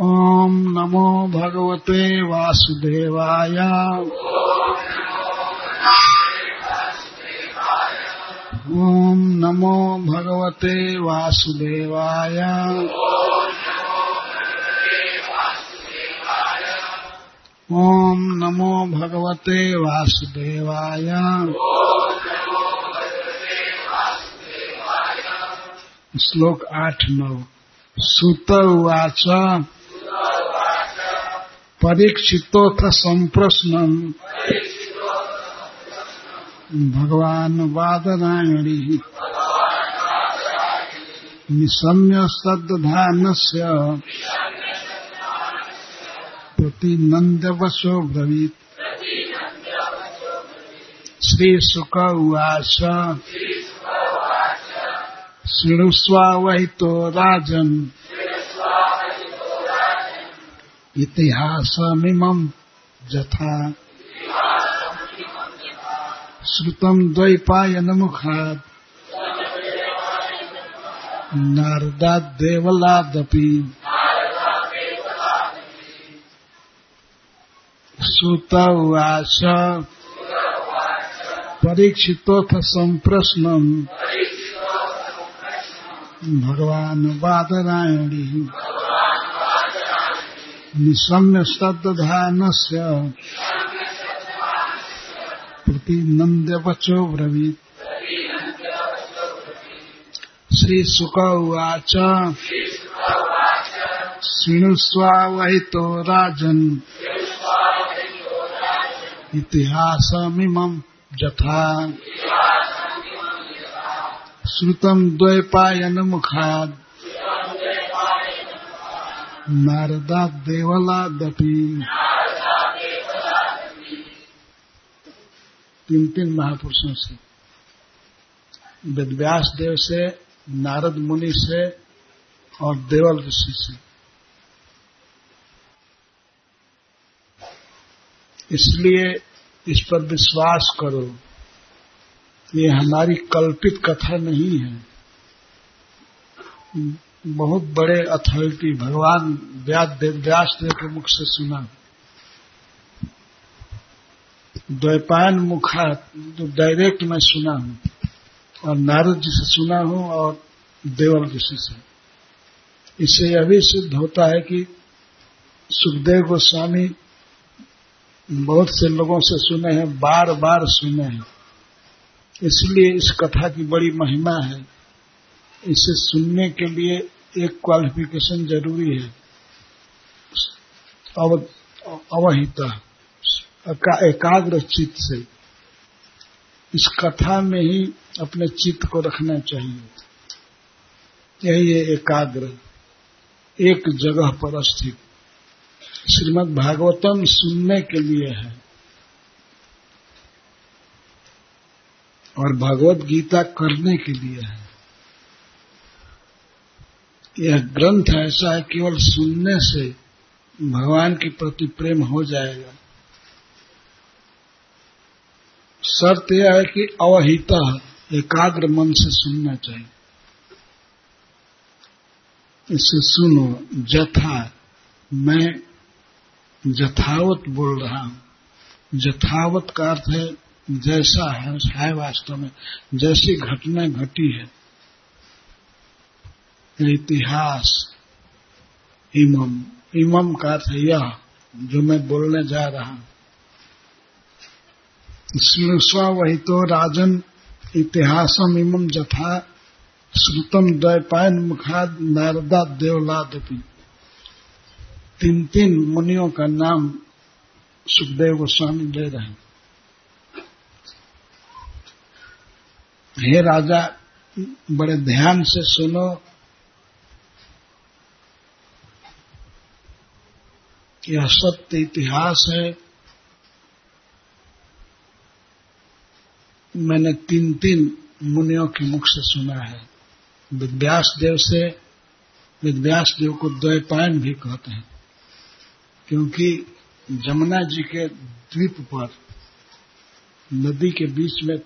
ॐ नमो भगवते वासुदेवाय। ॐ नमो भगवते वासुदेवाय। ॐ नमो भगवते वासुदेवाय। श्लोक आठ नौ। सुत उवाच। परीक्षितोऽथ सम्प्रश्नम् भगवान् वादरायणी निशम्य सद्धानस्य प्रतिनन्द्यवशो ब्रवीत् श्रीशुक उवाच शृणुष्वावहितो राजन्। इतिहासमिमम् यथा श्रुतम् द्वैपायनमुखात्। नारदाद्देवलादपि। श्रुत उवाच परीक्षितोऽथ सम्प्रश्नम् भगवान् वादरायणी निशम्य सद्धानस्य प्रतिनन्द्यवचो ब्रवीत् श्रीशुक उवाच शृणुष्वावहितो राजन्। इतिहासमिमम् यथा। श्रुतम् द्वैपायनमुखात्। नारदाद्देवलादपि तीन तीन महापुरुषों से। वेदव्यास देव से, नारद मुनि से और देवल ऋषि से। इसलिए इस पर विश्वास करो। ये हमारी कल्पित कथा नहीं है। बहुत बड़े अथॉरिटी भगवान व्यास देव के मुख से सुना। द्वैपायन मुखा जो डायरेक्ट मैं सुना हूँ, और नारद जी से सुना हूँ, और देवल ऋषि से इससे यह भी सिद्ध होता है कि सुखदेव गोस्वामी बहुत से लोगों से सुने हैं बार बार सुने हैं। इसलिए इस कथा की बड़ी महिमा है। इसे सुनने के लिए एक क्वालिफिकेशन ज़रूरी है। अव, अवहिता एकाग्र चित्त से। इस कथा में ही अपने चित्त को रखना चाहिए। यही है एकाग्र। एक जगह पर स्थित। श्रीमद् भागवतम सुनने के लिए है। और भगवत गीता करने के लिए है। यह ग्रंथ ऐसा है, केवल सुनने से भगवान के प्रति प्रेम हो जाएगा। शर्त यह है कि अवहिता, एकाग्र मन से सुनना चाहिए। इसे सुनो, जथा, मैं जथावत बोल रहा हूँ। जथावत का अर्थ है, जैसा है है वास्तव में, जैसी घटना घटी है। इतिहास। इमम। इमम का अर्थ यह, जो मैं बोलने जा रहा हूँ। वही तो राजन, इतिहासम इमम जथा, श्रुतम द्वैपायन मुखाद नारदा देवलादपि। तीन तीन मुनियों का नाम सुखदेव गोस्वामी दे रहे हैं। हे राजा, बड़े ध्यान से सुनो यह सत्य इतिहास है। मैंने तीन तीन मुनियों के मुख से सुना है। विद्यास देव से विद्यास देव को द्वैपायन भी कहते हैं। क्योंकि जमुना जी के द्वीप पर नदी के बीच में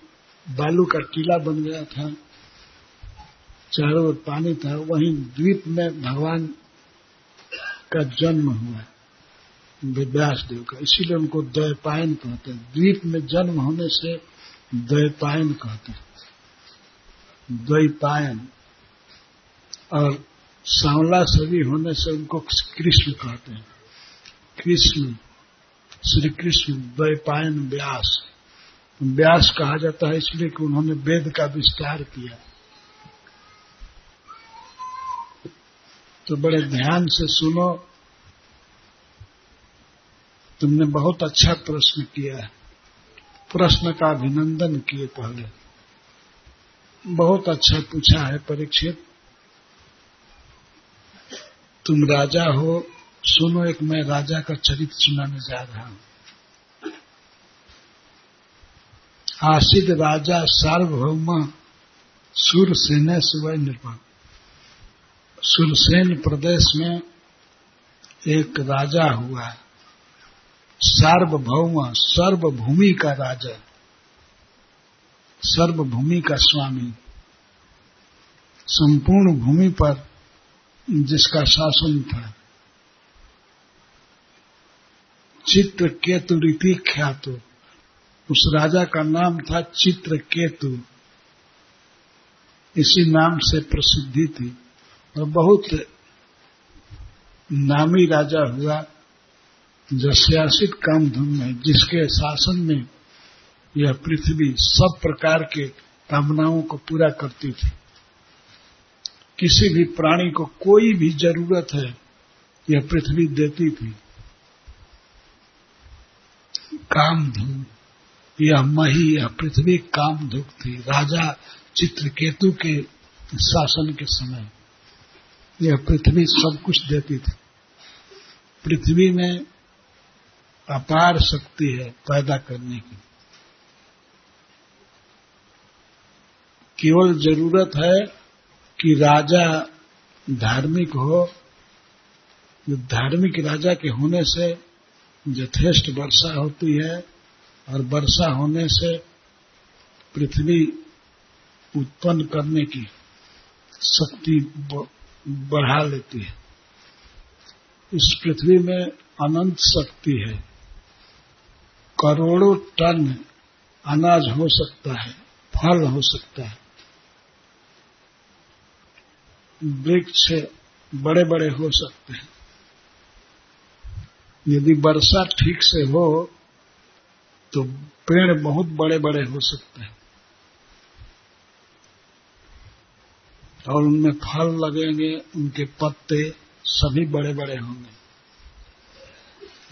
बालू का टीला बन गया था। चारों ओर पानी था। वहीं द्वीप में भगवान का जन्म हुआ व्यास देव का इसीलिए उनको द्वैपायन कहते हैं। द्वीप में जन्म होने से द्वैपायन कहते हैं। द्वैपायन। और सांवला सभी होने से उनको कृष्ण कहते हैं। कृष्ण श्री कृष्ण द्वैपायन, व्यास। व्यास कहा जाता है इसलिए कि उन्होंने वेद का विस्तार किया। तो बड़े ध्यान से सुनो। तुमने बहुत अच्छा प्रश्न किया है। प्रश्न का अभिनंदन किए पहले। बहुत अच्छा पूछा है परीक्षित। तुम राजा हो, सुनो एक मैं राजा का चरित्र सुनाने जा रहा हूँ। आसिद राजा सार्वभौम सुरसेन सुवय निर्माण। सुरसेन प्रदेश में एक राजा हुआ सार्वभौम, सर्वभूमि का राजा, सर्वभूमि का स्वामी, संपूर्ण भूमि पर जिसका शासन था। चित्र केतु रीति ख्यातु, उस राजा का नाम था चित्र केतु इसी नाम से प्रसिद्धि थी और बहुत नामी राजा हुआ। जस्यासित काम धुन में, जिसके शासन में यह पृथ्वी सब प्रकार के कामनाओं को पूरा करती थी। किसी भी प्राणी को कोई भी ज़रूरत है, यह पृथ्वी देती थी। कामधुक यह मही, यह पृथ्वी कामधुक थी। राजा चित्रकेतु के शासन के समय यह पृथ्वी सब कुछ देती थी। पृथ्वी में अपार शक्ति है पैदा करने की। केवल ज़रूरत है कि राजा धार्मिक हो धार्मिक राजा के होने से यथेष्ट वर्षा होती है और वर्षा होने से पृथ्वी उत्पन्न करने की शक्ति बढ़ा लेती है। इस पृथ्वी में अनंत शक्ति है। करोड़ों टन अनाज हो सकता है, फल हो सकता है। वृक्ष बड़े बड़े हो सकते हैं। यदि वर्षा ठीक से हो तो पेड़ बहुत बड़े बड़े हो सकते हैं। और उनमें फल लगेंगे, उनके पत्ते सभी बड़े बड़े होंगे।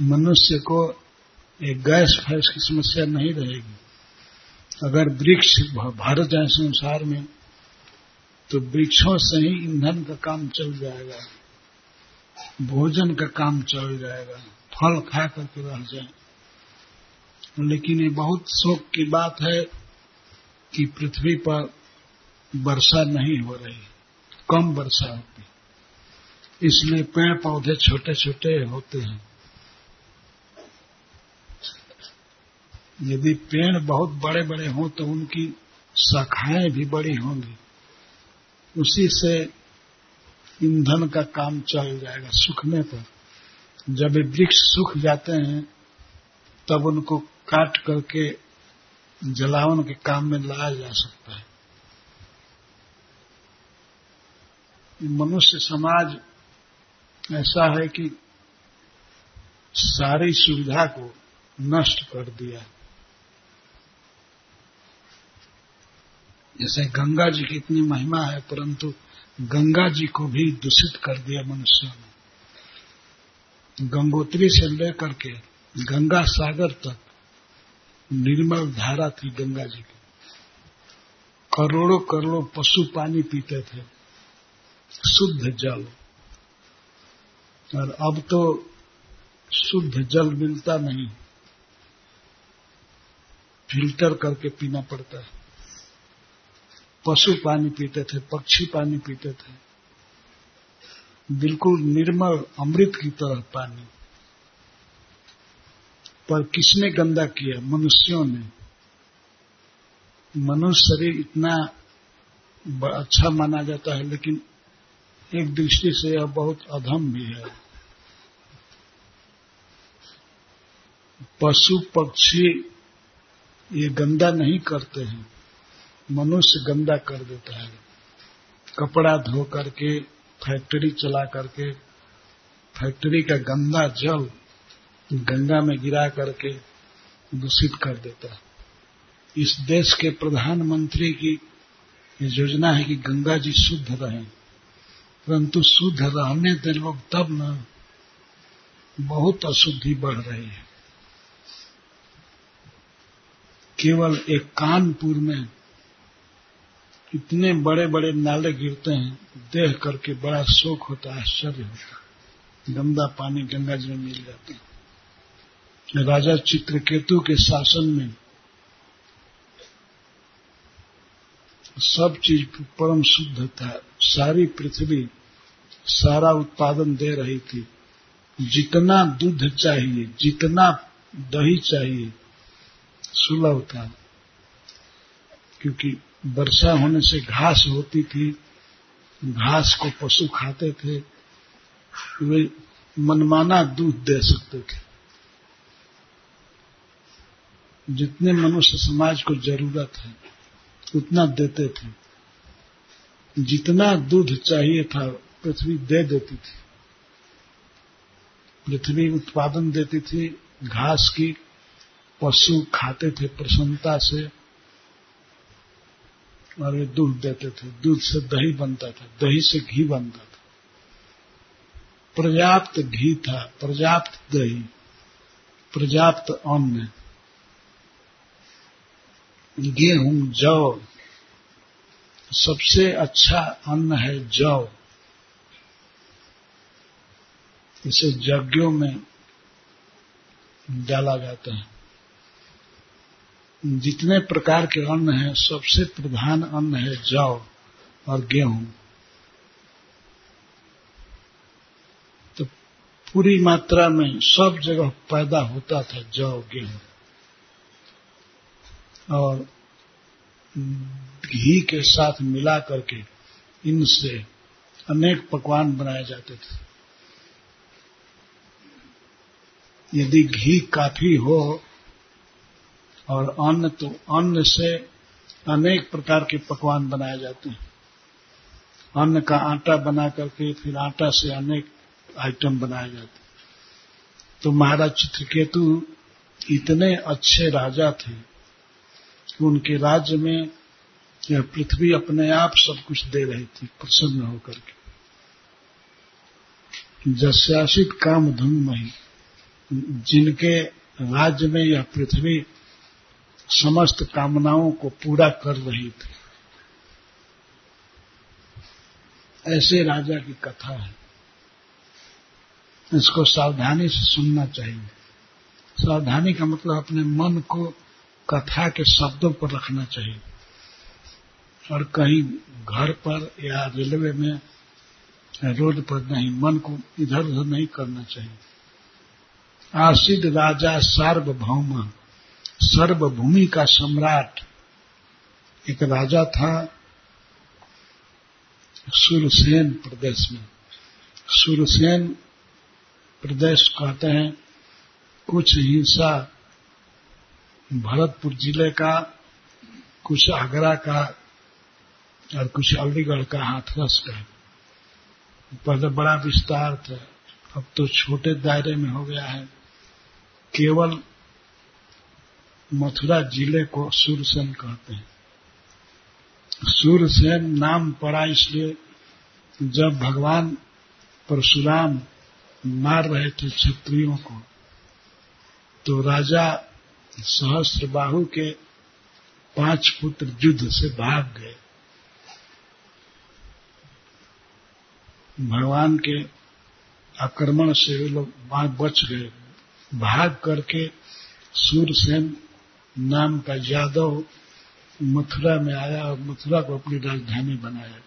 मनुष्य को एक गैस फैस की समस्या नहीं रहेगी। अगर वृक्ष भर जाए संसार में तो वृक्षों से ही ईंधन का काम चल जाएगा, भोजन का काम चल जाएगा, फल खा करके रह जाए। लेकिन ये बहुत शोक की बात है कि पृथ्वी पर वर्षा नहीं हो रही, कम वर्षा होती। इसलिए पेड़ पौधे छोटे छोटे होते हैं। यदि पेड़ बहुत बड़े बड़े हों तो उनकी शाखाएँ भी बड़ी होंगी। उसी से ईंधन का काम चल जाएगा सूखने पर। जब वृक्ष सूख जाते हैं, तब उनको काट करके जलावन के काम में लाया जा सकता है। मनुष्य समाज ऐसा है कि सारी सुविधा को नष्ट कर दिया जैसे गंगा जी की इतनी महिमा है, परंतु गंगा जी को भी दूषित कर दिया मनुष्यों ने। गंगोत्री से लेकर के गंगा सागर तक निर्मल धारा थी गंगा जी की। करोड़ों करोड़ों पशु पानी पीते थे, शुद्ध जल। और अब तो शुद्ध जल मिलता नहीं, फ़िल्टर करके पीना पड़ता है। पशु पानी पीते थे, पक्षी पानी पीते थे। बिल्कुल निर्मल अमृत की तरह पानी। पर किसने गंदा किया? मनुष्यों ने। मनुष्य शरीर इतना अच्छा माना जाता है, लेकिन एक दृष्टि से यह बहुत अधम भी है। पशु पक्षी ये गंदा नहीं करते हैं। मनुष्य गंदा कर देता है। कपड़ा धो करके, फैक्ट्री चला करके, फैक्ट्री का गंदा जल गंगा में गिरा करके दूषित कर देता है। इस देश के प्रधानमंत्री की योजना है कि गंगा जी शुद्ध रहें। परंतु शुद्ध रहने दे लोग तब न बहुत अशुद्धि बढ़ रही है। केवल एक कानपुर में इतने बड़े बड़े नाले गिरते हैं देख करके बड़ा शोक होता है, आश्चर्य होता है। गंदा पानी गंगा जी में मिल जाता है। राजा चित्रकेतु के शासन में सब चीज़ परम शुद्ध था। सारी पृथ्वी सारा उत्पादन दे रही थी। जितना दूध चाहिए, जितना दही चाहिए, सुलभ था। क्योंकि वर्षा होने से घास होती थी, घास को पशु खाते थे, वे मनमाना दूध दे सकते थे। जितने मनुष्य समाज को ज़रूरत है, उतना देते थे। जितना दूध चाहिए था, पृथ्वी दे देती थी। पृथ्वी उत्पादन देती थी, घास की पशु खाते थे प्रसन्नता से। वे दूध देते थे। दूध से दही बनता था, दही से घी बनता था। पर्याप्त घी था, पर्याप्त दही, पर्याप्त अन्न। गेहूँ, जौ, सबसे अच्छा अन्न है जौ। इसे यज्ञों में डाला जाता है। जितने प्रकार के अन्न हैं, सबसे प्रधान अन्न है जौ और गेहूँ। तो पूरी मात्रा में सब जगह पैदा होता था जौ, गेहूँ। और घी के साथ मिला करके इनसे अनेक पकवान बनाए जाते थे। यदि घी काफ़ी हो और अन्न तो अन्न से अनेक प्रकार के पकवान बनाए जाते हैं। अन्न का आटा बना करके फिर आटा से अनेक आइटम बनाए जाते तो महाराज चित्रकेतु इतने अच्छे राजा थे कि उनके राज्य में यह पृथ्वी अपने आप सब कुछ दे रही थी, प्रसन्न होकर के। जस्यासित काम धुनमही जिनके राज्य में यह पृथ्वी समस्त कामनाओं को पूरा कर रही थी। ऐसे राजा की कथा है। इसको सावधानी से सुनना चाहिए। सावधानी का मतलब अपने मन को कथा के शब्दों पर रखना चाहिए। और कहीं घर पर या रेलवे में, रोड पर नहीं, मन को इधर उधर नहीं करना चाहिए। आसिद राजा सार्वभौम। सर्वभूमि का सम्राट एक राजा था सुरसेन प्रदेश में। सुरसेन प्रदेश कहते हैं कुछ हिंसा भरतपुर ज़िले का, कुछ आगरा का और कुछ अलीगढ़ का हाथरस का। पहले बड़ा विस्तार था, अब तो छोटे दायरे में हो गया है। केवल मथुरा ज़िले को सूरसेन कहते हैं। सूरसेन नाम पड़ा इसलिए जब भगवान परशुराम मार रहे थे क्षत्रियों को तो राजा सहस्त्र बाहु के पाँच पुत्र युद्ध से भाग गए। भगवान के आक्रमण से वे लोग बच गए। भाग करके सूरसेन नाम का यादव मथुरा में आया और मथुरा को अपनी राजधानी बनाया।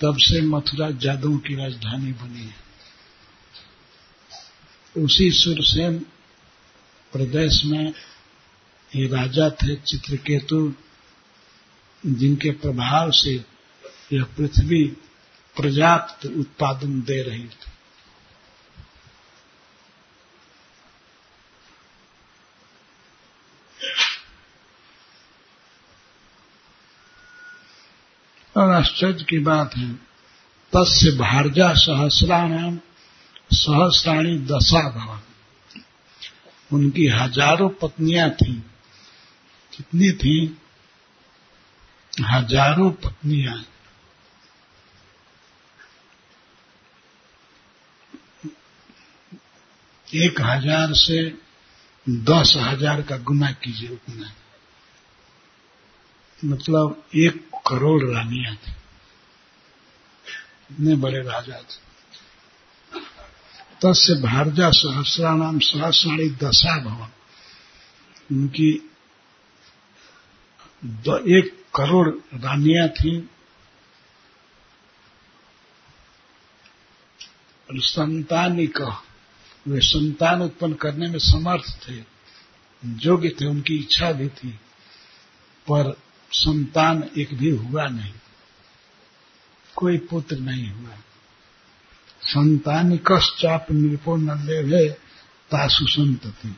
तब से मथुरा जादवों की राजधानी बनी है। उसी सुरसेन प्रदेश में ये राजा थे चित्रकेतु, जिनके प्रभाव से यह पृथ्वी पर्याप्त उत्पादन दे रही थी। आश्चर्य की बात है। तस्य भारजा सहस्राणाम सहस्राणी दशा भवन। उनकी हज़ारों पत्नियाँ थी। कितनी थी? हज़ारों पत्नियाँ। एक हज़ार से दस हज़ार का गुना कीजिए उतना। मतलब एक करोड़ रानियाँ थी इतने बड़े राजा थे। तस्य भारजा सहस्रा नाम सहस्राणी दशा भवन। उनकी एक करोड़ रानियाँ थी। संतानी कह वे संतान उत्पन्न करने में समर्थ थे। योग्य थे, उनकी इच्छा भी थी। पर संतान एक भी हुआ नहीं। कोई पुत्र नहीं हुआ। संतान कश्चाप निरपो न ले तासु संतति।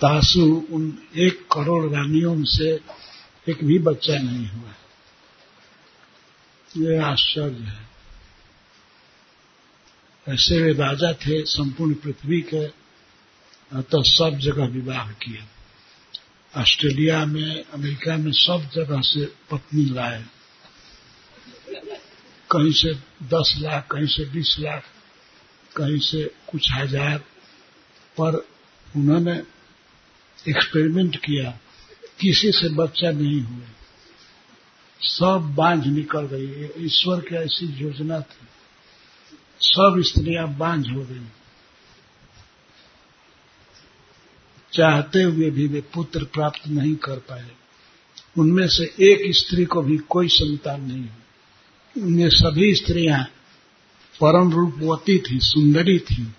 तासु उन एक करोड़ रानियों से एक भी बच्चा नहीं हुआ। ये आश्चर्य है। ऐसे वे राजा थे, संपूर्ण पृथ्वी के तो सब जगह विवाह किए ऑस्ट्रेलिया में, अमेरिका में सब जगह से पत्नी लाए। कहीं से दस लाख, कहीं से बीस लाख, कहीं से कुछ हज़ार। पर उन्होंने एक्सपेरिमेंट किया, किसी से बच्चा नहीं हुए सब बांझ निकल गई। ईश्वर की ऐसी योजना थी। सब स्त्रियाँ बांझ हो गई। चाहते हुए भी वे पुत्र प्राप्त नहीं कर पाए। उनमें से एक स्त्री को भी कोई संतान नहीं हुई उनमें सभी स्त्रियाँ परम रूपवती थी, सुंदरी थी।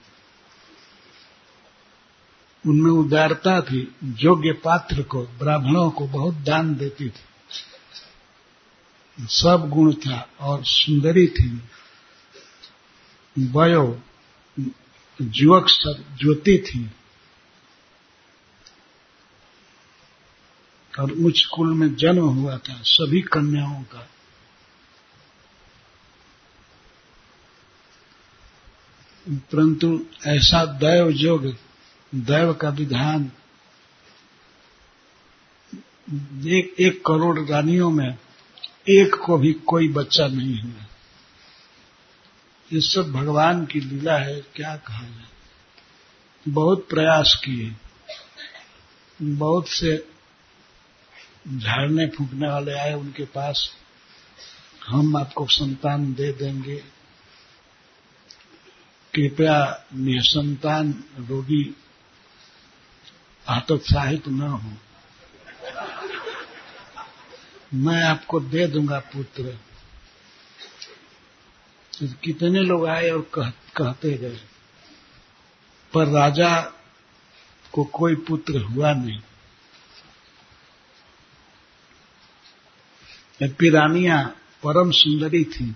उनमें उदारता थी, योग्य पात्र को, ब्राह्मणों को बहुत दान देती थी। सब गुण था और सुंदरी थी। वयो युवक सब ज्योति थी। और उच्च कुल में जन्म हुआ था, सभी कन्याओं का। परंतु ऐसा दैव योग दैव का विधान एक एक करोड़ रानियों में एक को भी कोई बच्चा नहीं हुआ। ये सब भगवान की लीला है, क्या कहा जाए? बहुत प्रयास किए। बहुत से झाड़ने फूकने वाले आए उनके पास हम आपको संतान दे देंगे। कृपया निसंतान रोगी हतोत्साहित न हो। मैं आपको दे दूँगा पुत्र। तो कितने लोग आए और कह, कहते गए पर राजा को कोई पुत्र हुआ नहीं। पिरानिया परम सुंदरी थी।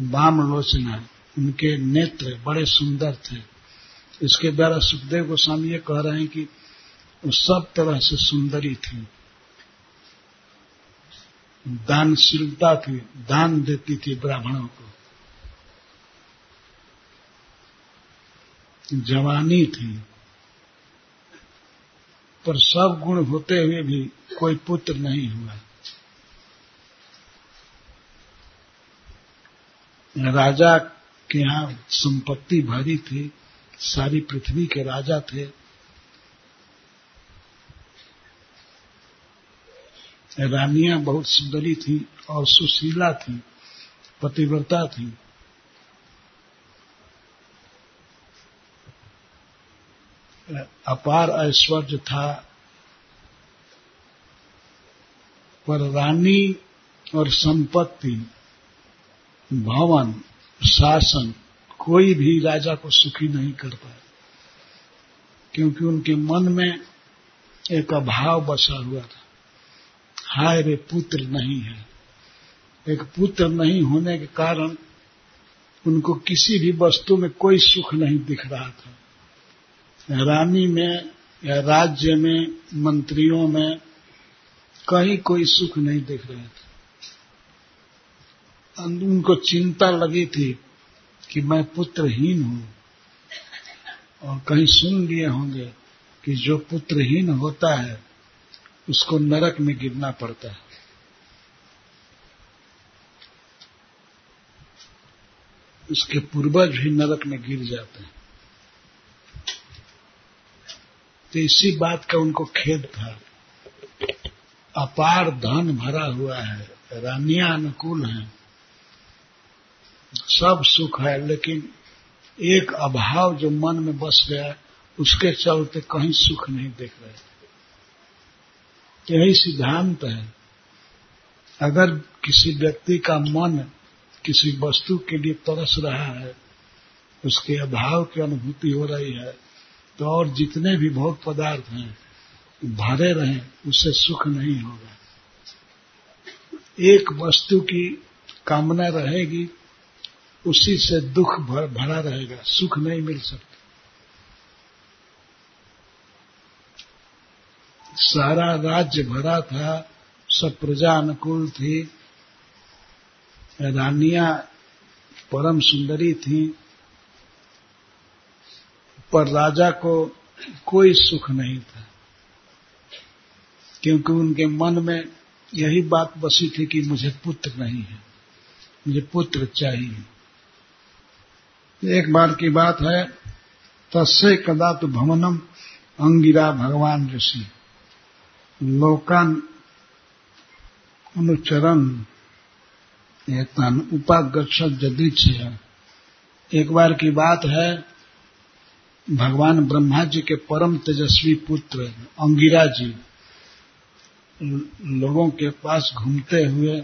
वाम लोचना उनके नेत्र बड़े सुंदर थे। इसके द्वारा सुखदेव गोस्वामी ये कह रहे हैं कि वो सब तरह से सुंदरी थी। दानशीलता थी, दान देती थी ब्राह्मणों को। जवानी थी, पर सब गुण होते हुए भी कोई पुत्र नहीं हुआ। राजा के यहाँ संपत्ति भरी थी, सारी पृथ्वी के राजा थे। रानियाँ बहुत सुंदरी थी और सुशीला थी, पतिव्रता थी। अपार ऐश्वर्य था, पर रानी और संपत्ति भवन शासन कोई भी राजा को सुखी नहीं कर पाया क्योंकि उनके मन में एक अभाव बसा हुआ था। हाय रे पुत्र नहीं है। एक पुत्र नहीं होने के कारण उनको किसी भी वस्तु में कोई सुख नहीं दिख रहा था। रानी में, या राज्य में, मंत्रियों में कहीं कोई सुख नहीं दिख रहे थे। उनको चिंता लगी थी कि मैं पुत्रहीन हूँ। और कहीं सुन लिए होंगे कि जो पुत्रहीन होता है, उसको नरक में गिरना पड़ता है। उसके पूर्वज भी नरक में गिर जाते हैं। तो इसी बात का उनको खेद था। अपार धन भरा हुआ है, रानियाँ अनुकूल हैं। सब सुख है, लेकिन एक अभाव जो मन में बस गया है उसके चलते कहीं सुख नहीं देख रहे। यही सिद्धांत है। अगर किसी व्यक्ति का मन किसी वस्तु के लिए तरस रहा है, उसके अभाव की अनुभूति हो रही है तो और जितने भी भोग पदार्थ हैं, भरे रहें, उससे सुख नहीं होगा। एक वस्तु की कामना रहेगी उसी से दुख भर, भरा रहेगा सुख नहीं मिल सकता। सारा राज्य भरा था सब प्रजा अनुकूल थी रानियाँ परम सुंदरी थी पर राजा को कोई सुख नहीं था क्योंकि उनके मन में यही बात बसी थी कि मुझे पुत्र नहीं है मुझे पुत्र चाहिए। एक बार की बात है तस्य कदा तो भवनम अंगिरा भगवान ऋषि। लोकान अनुचरण एतन उपागछ जदृक्ष एक बार की बात है, भगवान ब्रह्मा जी के परम तेजस्वी पुत्र अंगिरा जी लोगों के पास घूमते हुए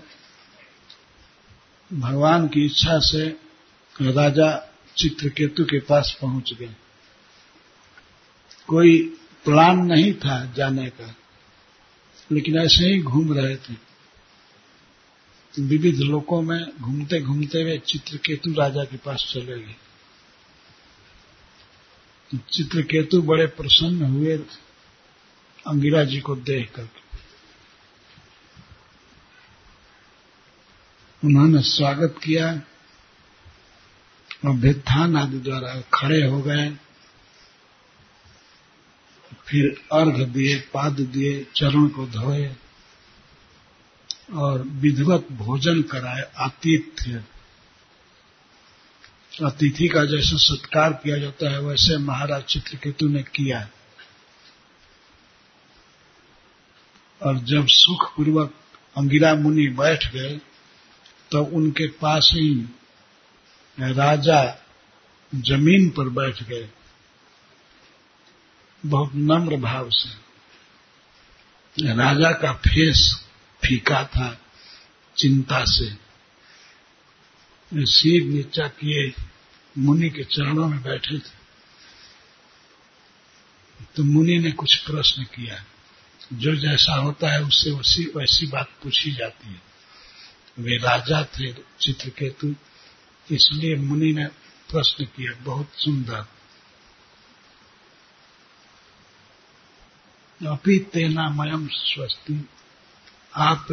भगवान की इच्छा से राजा चित्रकेतु के पास पहुँच गए कोई प्लान नहीं था जाने का, लेकिन ऐसे ही घूम रहे थे। विविध लोकों में घूमते घूमते हुए चित्रकेतु राजा के पास चले गए। चित्रकेतु बड़े प्रसन्न हुए अंगिरा जी को देख कर उन्होंने स्वागत किया। अभ्युत्थान आदि द्वारा खड़े हो गए। फिर अर्घ दिए, पाद दिए, चरण को धोए और विधिवत भोजन कराए आतिथ्य अतिथि का जैसे सत्कार किया जाता है, वैसे महाराज चित्रकेतु ने किया और जब सुखपूर्वक अंगिरा मुनि बैठ गए तो उनके पास ही राजा ज़मीन पर बैठ गए। बहुत नम्र भाव से। राजा का फेस फीका था चिंता से। सिर नीचा किए मुनि के चरणों में बैठे थे। तो मुनि ने कुछ प्रश्न किया। जो जैसा होता है उससे उसी वैसी बात पूछी जाती है। वे राजा थे, चित्रकेतु इसलिए मुनि ने प्रश्न किया, बहुत सुंदर। अपी तेना मयम स्वस्ति। आप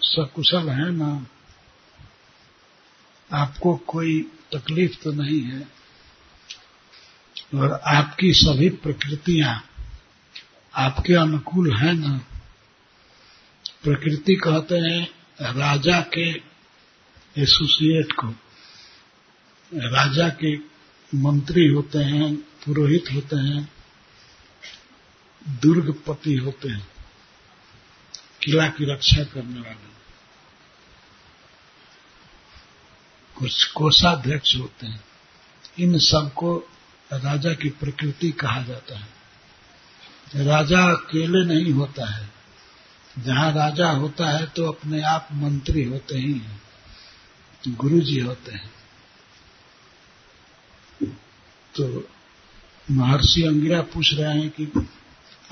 सकुशल हैं ना? आपको कोई तकलीफ़ तो नहीं है? और आपकी सभी प्रकृतियाँ आपके अनुकूल है ना? प्रकृति कहते हैं राजा के एसोसिएट को राजा के मंत्री होते हैं, पुरोहित होते हैं, दुर्गपति होते हैं, किला की रक्षा करने वाले। कुछ कोषाध्यक्ष होते हैं। इन सबको राजा की प्रकृति कहा जाता है। राजा अकेले नहीं होता है। जहाँ राजा होता है तो अपने आप मंत्री होते ही हैं। गुरु जी होते हैं। तो महर्षि अंगिरा पूछ रहे हैं कि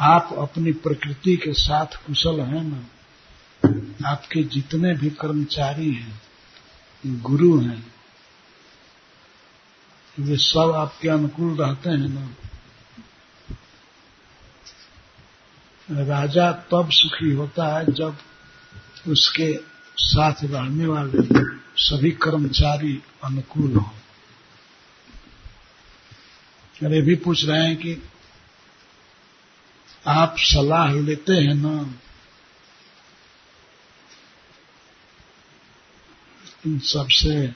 आप अपनी प्रकृति के साथ कुशल हैं ना? आपके जितने भी कर्मचारी हैं गुरु हैं। वे सब आपके अनुकूल रहते हैं ना? राजा तब सुखी होता है जब उसके साथ रहने वाले सभी कर्मचारी अनुकूल हो। अरे भी पूछ रहे हैं कि आप सलाह लेते हैं ना? इन सबसे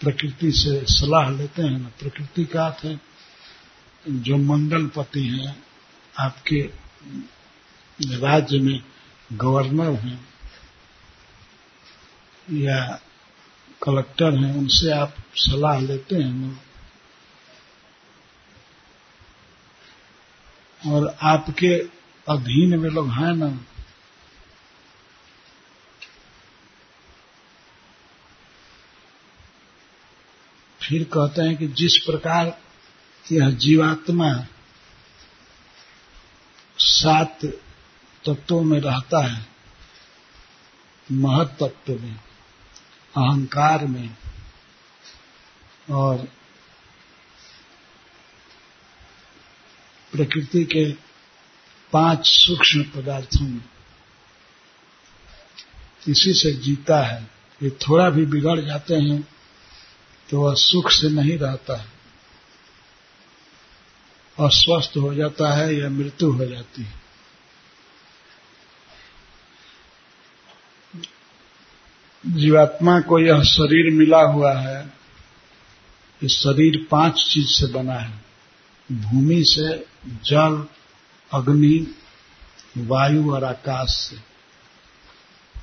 प्रकृति से सलाह लेते हैं ना? प्रकृति का अर्थ है, जो मंगलपति हैं, आपके राज्य में गवर्नर हैं या कलेक्टर हैं, उनसे आप सलाह लेते हैं। ना और आपके अधीन में लोग हैं ना, फिर कहते हैं कि जिस प्रकार यह जीवात्मा सात तत्वों में रहता है महत तत्व में। अहंकार में और प्रकृति के पाँच सूक्ष्म पदार्थों में। इसी से जीता है। ये थोड़ा भी बिगड़ जाते हैं तो वह सुख से नहीं रहता है। अस्वस्थ हो जाता है या मृत्यु हो जाती है। जीवात्मा को यह शरीर मिला हुआ है, ये शरीर पाँच चीज़ से बना है। भूमि से, जल, अग्नि, वायु और आकाश से।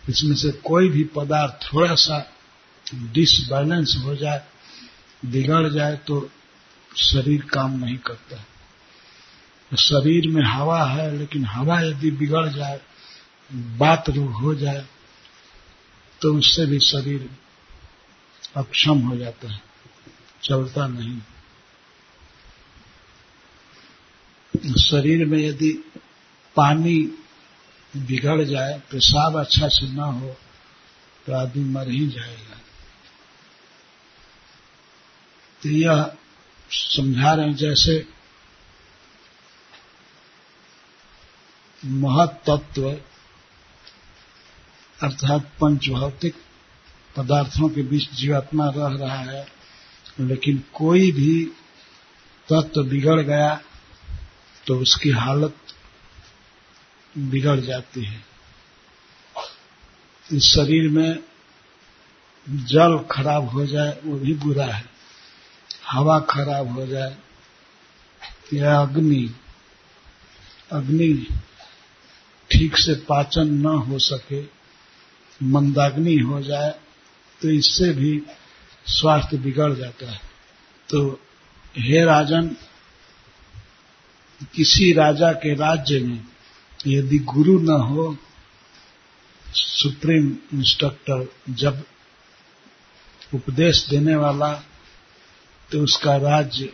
इसमें से कोई भी पदार्थ थोड़ा सा डिसबैलेंस हो जाए, बिगड़ जाए तो शरीर काम नहीं करता। है शरीर में हवा है, लेकिन हवा यदि बिगड़ जाए, बात रोग हो जाए तो उससे भी शरीर अक्षम हो जाता है, चलता नहीं। शरीर में यदि पानी बिगड़ जाए, पेशाब अच्छा से ना हो तो आदमी मर ही जाएगा। तो यह समझा रहे हैं, जैसे महत्त्व अर्थात पंच भौतिक पदार्थों के बीच जीवात्मा रह रहा है, लेकिन कोई भी तत्व बिगड़ गया तो उसकी हालत बिगड़ जाती है। इस शरीर में जल खराब हो जाए, वो भी बुरा है। हवा खराब हो जाए, या अग्नि अग्नि ठीक से पाचन न हो सके मंदाग्नि हो जाए तो इससे भी स्वास्थ्य बिगड़ जाता है। तो हे राजन, किसी राजा के राज्य में यदि गुरु न हो, सुप्रीम इंस्ट्रक्टर जब उपदेश देने वाला तो उसका राज्य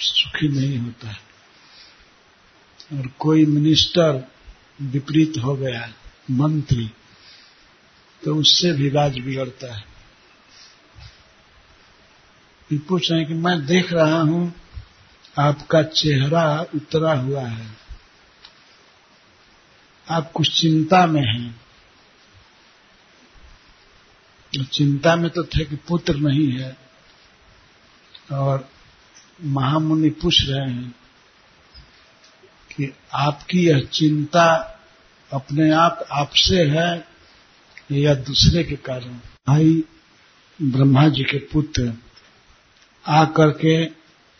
सुखी नहीं होता है। और कोई मिनिस्टर विपरीत हो गया, मंत्री तो उससे भी राज बिगड़ता है। पूछ रहे हैं कि मैं देख रहा हूँ, आपका चेहरा उतरा हुआ है। आप कुछ चिंता में हैं। चिंता में तो थे कि पुत्र नहीं है। और महामुनि पूछ रहे हैं कि आपकी यह चिंता अपने आप आपसे है या दूसरे के कारण। भाई ब्रह्मा जी के पुत्र आ करके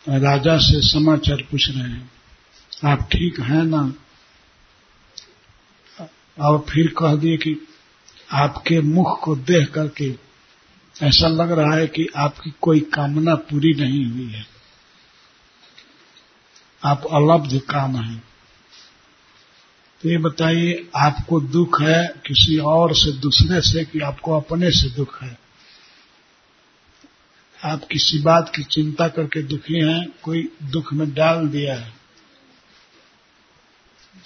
राजा से समाचार पूछ रहे हैं, आप ठीक हैं ना? और फिर कह दिए कि, आपके मुख को देख करके ऐसा लग रहा है कि आपकी कोई कामना पूरी नहीं हुई है। आप अलब्ध काम हैं। तो ये बताइए, आपको दुख है किसी और से, दूसरे से, कि आपको अपने से दुख है? आप किसी बात की चिंता करके दुखी हैं, कोई दुख में डाल दिया है?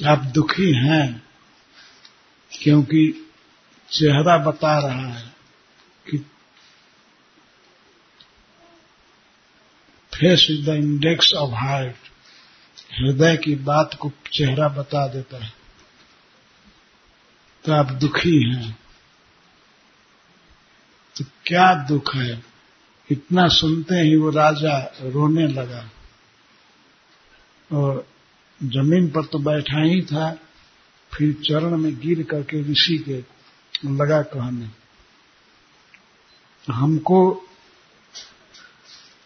आप दुखी हैं क्योंकि चेहरा बता रहा है कि face is the index of heart. हृदय की बात को चेहरा बता देता है। तो आप दुखी हैं। तो क्या दुख है? इतना सुनते ही वो राजा रोने लगा। और ज़मीन पर तो बैठा ही था, फिर चरण में गिर करके ऋषि के लगा कहने। हमको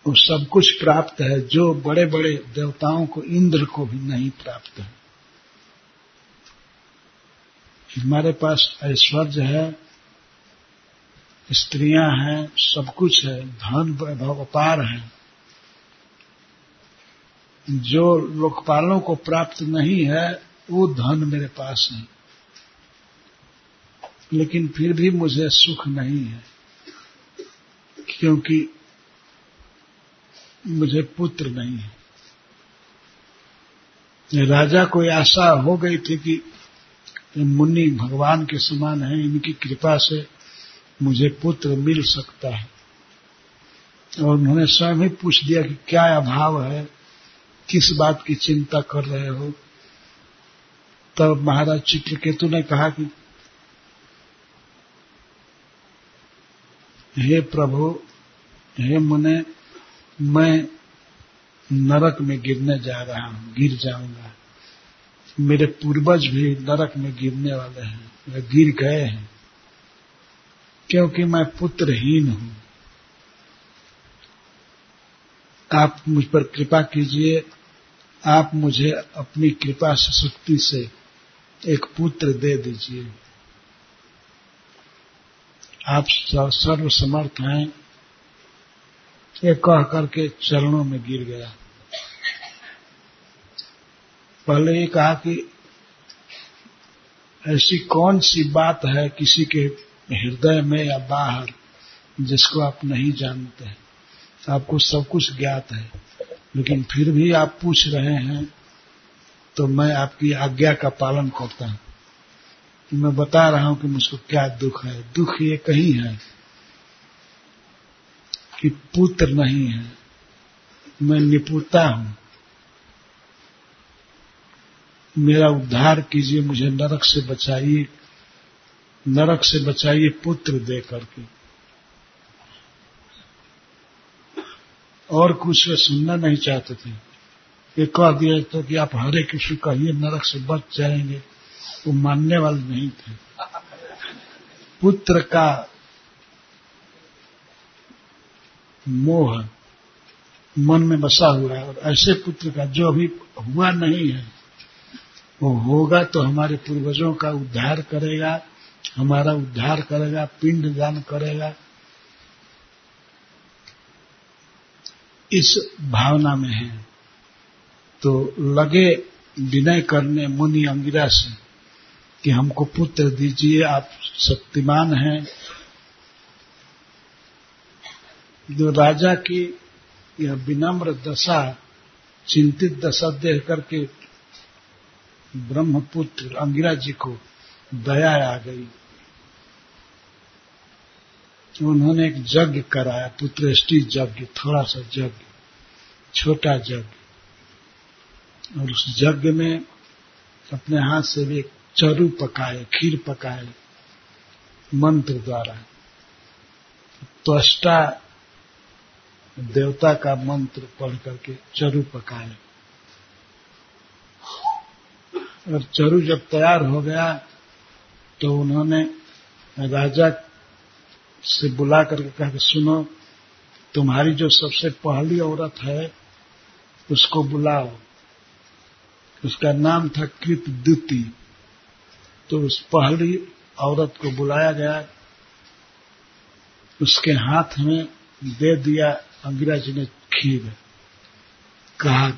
वो सब कुछ प्राप्त है, जो बड़े बड़े देवताओं को, इंद्र को भी नहीं प्राप्त है। हमारे पास ऐश्वर्य है, स्त्रियाँ हैं, सब कुछ है, धन वैभव अपार है। जो लोकपालों को प्राप्त नहीं है, वो धन मेरे पास है। लेकिन फिर भी मुझे सुख नहीं है, क्योंकि मुझे पुत्र नहीं है। राजा को आशा हो गई थी कि मुनि भगवान के समान है, इनकी कृपा से मुझे पुत्र मिल सकता है। और उन्होंने स्वयं ही पूछ दिया कि क्या अभाव है, किस बात की चिंता कर रहे हो? तब महाराज चित्रकेतु ने कहा कि, हे प्रभु, हे मुने, मैं नरक में गिरने जा रहा हूँ, गिर जाऊँगा। मेरे पूर्वज भी नरक में गिरने वाले हैं गिर गए हैं, क्योंकि मैं पुत्रहीन हूँ। आप मुझ पर कृपा कीजिए, आप मुझे अपनी कृपा से शक्ति से एक पुत्र दे दीजिए। आप सर्व समर्थ हैं, ये कह करके चरणों में गिर गया। पहले ये कहा कि ऐसी कौन सी बात है किसी के हृदय में या बाहर जिसको आप नहीं जानते हैं? आपको सब कुछ ज्ञात है। लेकिन फिर भी आप पूछ रहे हैं तो मैं आपकी आज्ञा का पालन करता हूँ। मैं बता रहा हूँ कि मुझको क्या दुख है। दुख ये कहीं है कि पुत्र नहीं है। मैं निपुता हूँ। मेरा उद्धार कीजिए, मुझे नरक से बचाइए, नरक से बचाइए पुत्र दे करके। और कुछ वे सुनना नहीं चाहते थे। ये कह दिया तो कि आप हरे कृष्ण कहिए, नरक से बच जाएँगे। वो मानने वाले नहीं थे। पुत्र का मोह मन में बसा हुआ है और ऐसे पुत्र का जो अभी हुआ नहीं है वो होगा तो हमारे पूर्वजों का उद्धार करेगा, हमारा उद्धार करेगा, पिंड दान करेगा। इस भावना में है। तो लगे विनय करने मुनि अंगिरा से कि हमको पुत्र दीजिए, आप शक्तिमान हैं। जो राजा की यह विनम्र दशा, चिंतित दशा देख करके ब्रह्मपुत्र अंगिरा जी को दया आ गई। उन्होंने एक यज्ञ कराया, पुत्रेष्टि यज्ञ, थोड़ा सा यज्ञ, छोटा यज्ञ। और उस यज्ञ में अपने हाथ से भी एक चरु पकाए, खीर पकाए, मंत्र द्वारा। त्वष्टा देवता का मंत्र पढ़ करके चरु पकाए। और चरु जब तैयार हो गया तो उन्होंने राजा से बुला करके कहा कि सुनो, तुम्हारी जो सबसे पहली औरत है, उसको बुलाओ। उसका नाम था कृत द्युति तो उस पहली औरत को बुलाया गया। उसके हाथ में दे दिया अंग्रेज़ ने खीर। कहा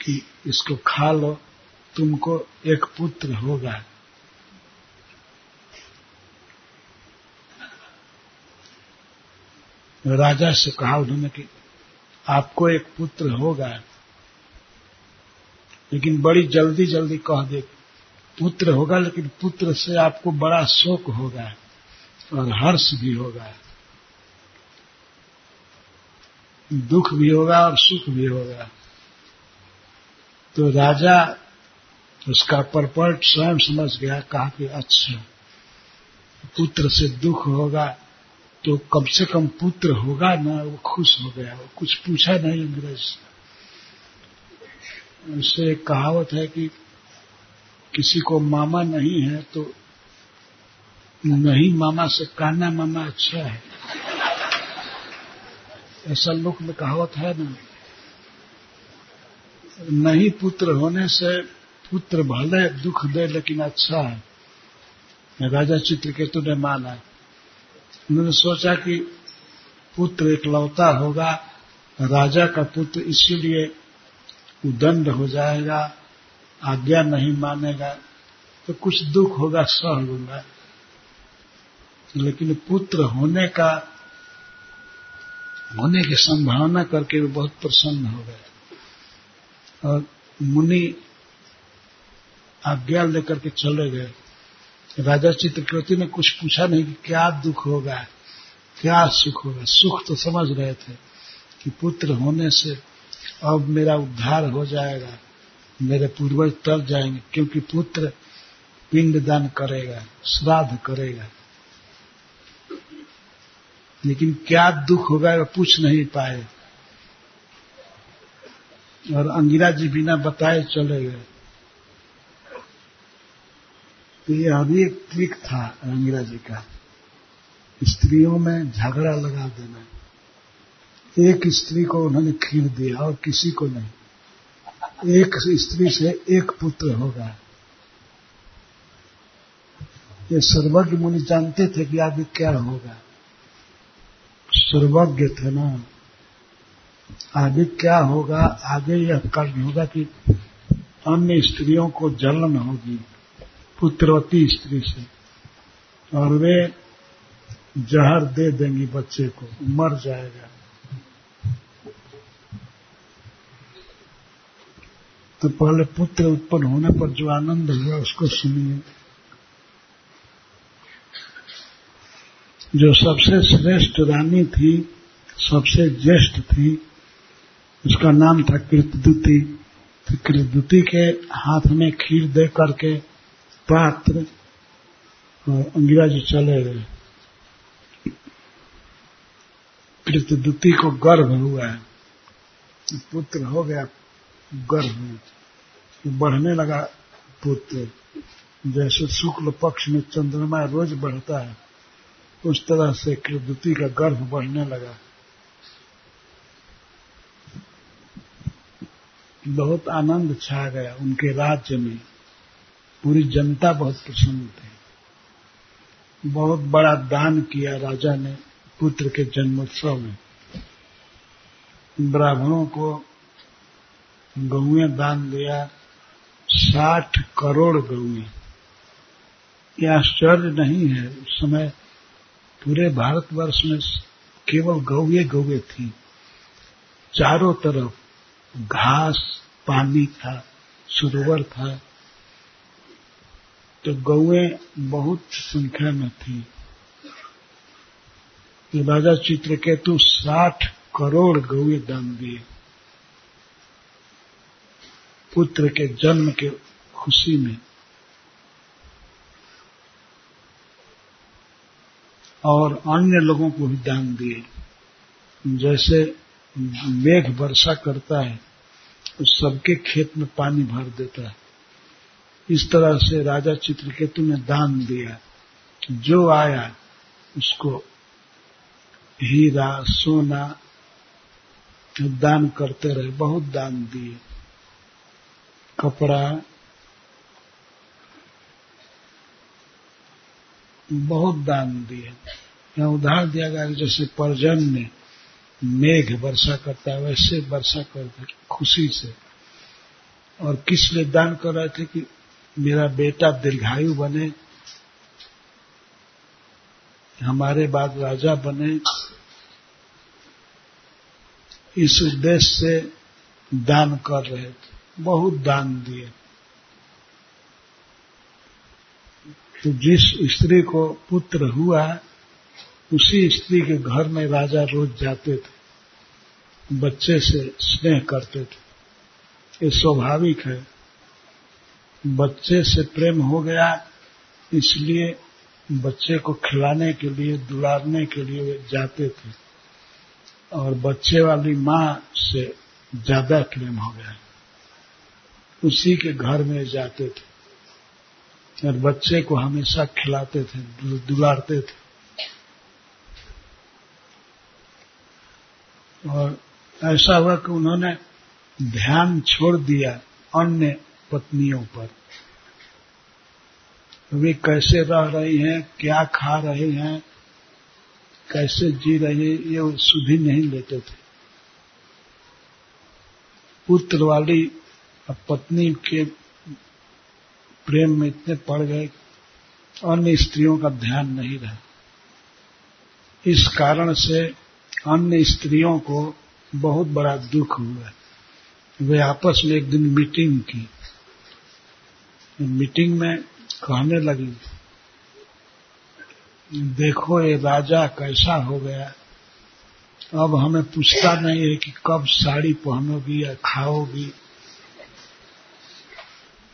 कि इसको खा लो। तुमको एक पुत्र होगा। राजा से कहा उन्होंने कि आपको एक पुत्र होगा। लेकिन बड़ी जल्दी जल्दी कह दे, पुत्र होगा, लेकिन पुत्र से आपको बड़ा शोक होगा और हर्ष भी होगा। दुख भी होगा और सुख भी होगा। तो राजा उसका परपट स्वयं समझ गया, कहा कि अच्छा पुत्र से दुख होगा तो कम से कम पुत्र होगा ना, वो खुश हो गया, वो कुछ पूछा नहीं अंग्रेज़ से। उससे एक कहावत है कि किसी को मामा नहीं है तो नहीं मामा से काना मामा अच्छा है। ऐसा लोक में कहावत है ना, नहीं पुत्र होने से पुत्र भले दुख दे, लेकिन अच्छा है। राजा चित्रकेतु ने माना उन्होंने सोचा कि पुत्र एकलौता होगा, राजा का पुत्र इसीलिए उदंड हो जाएगा, आज्ञा नहीं मानेगा तो कुछ दुख होगा, सह लूँगा। लेकिन पुत्र होने का, होने की संभावना करके वो बहुत प्रसन्न हो गए। और मुनि आज्ञा लेकर के चले गए। राजा चित्रकृति ने कुछ पूछा नहीं कि क्या दुख होगा, क्या सुख होगा। सुख तो समझ रहे थे कि पुत्र होने से अब मेरा उद्धार हो जाएगा, मेरे पूर्वज तर जाएँगे, क्योंकि पुत्र पिंड दान करेगा, श्राद्ध करेगा। लेकिन क्या दुख होगा पूछ नहीं पाए। और अंगिरा जी बिना बताए चले गए। तो ये अभी एक ट्रिक था अंगिरा जी का। स्त्रियों में झगड़ा लगा देना। एक स्त्री को उन्होंने खीर दिया और किसी को नहीं। एक स्त्री से एक पुत्र होगा। ये सर्वज्ञ मुनि जानते थे कि आगे क्या होगा। सर्वज्ञ थे ना। आगे क्या होगा, आगे यह कर्म होगा कि अन्य स्त्रियों को जलन होगी। पुत्रवती स्त्री से। और वे जहर दे देंगी बच्चे को, मर जाएगा। तो पहले पुत्र उत्पन्न होने पर जो आनंद हुआ, उसको सुनिए। जो सबसे श्रेष्ठ रानी थी, सबसे ज्येष्ठ थी, उसका नाम था कृतदुति। तो कृतदुति के हाथ में खीर दे करके पात्र और अंगिरा जी चले गए। कृतदुति को गर्भ हुआ है। पुत्र हो गया, गर्भ में बढ़ने लगा पुत्र। जैसे शुक्ल पक्ष में चंद्रमा रोज बढ़ता है, उस तरह से कृदुति का गर्भ बढ़ने लगा। बहुत आनंद छा गया उनके राज्य में। पूरी जनता बहुत प्रसन्न थी। बहुत बड़ा दान किया राजा ने पुत्र के जन्मोत्सव में। ब्राह्मणों को गौए दान दिया, साठ करोड़ गौए। यह आश्चर्य नहीं है, उस समय पूरे भारतवर्ष में केवल गौए गौए थी। चारों तरफ़ घास, पानी था, सरोवर था तो गौए बहुत संख्या में थी। तो राजा चित्रकेतु साठ करोड़ गौए दान दिए। पुत्र के जन्म के खुशी में। और अन्य लोगों को भी दान दिए। जैसे मेघ वर्षा करता है तो सबके खेत में पानी भर देता है। इस तरह से राजा चित्रकेतु ने दान दिया। जो आया, उसको हीरा, सोना दान करते रहे, बहुत दान दिए। कपड़ा, बहुत दान दिए। यहाँ उदाहरण दिया गया जैसे परजन ने मेघ वर्षा करता है, वैसे वर्षा करते खुशी से। और किस लिए दान कर रहे थे कि मेरा बेटा दीर्घायु बने, हमारे बाद राजा बने, इस उद्देश्य से दान कर रहे थे, बहुत दान दिए। तो जिस स्त्री को पुत्र हुआ, उसी स्त्री के घर में राजा रोज जाते थे, बच्चे से स्नेह करते थे। ये स्वाभाविक है। बच्चे से प्रेम हो गया, इसलिए बच्चे को खिलाने के लिए, दुलारने के लिए वे जाते थे। और बच्चे वाली माँ से ज़्यादा प्रेम हो गया। उसी के घर में जाते थे। और बच्चे को हमेशा खिलाते थे दुलारते थे। और ऐसा हुआ कि उन्होंने ध्यान छोड़ दिया, अन्य पत्नियों पर। वे कैसे रह रही हैं, क्या खा रहे हैं, कैसे जी रहे हैं ये सुधी नहीं लेते थे। पुत्र वाली पत्नी के प्रेम में इतने पड़ गए, अन्य स्त्रियों का ध्यान नहीं रहा। इस कारण से अन्य स्त्रियों को बहुत बड़ा दुख हुआ। वे आपस में एक दिन मीटिंग की। मीटिंग में कहने लगी, देखो ये राजा कैसा हो गया। अब हमें पूछता नहीं है कि कब साड़ी पहनोगी या खाओगी।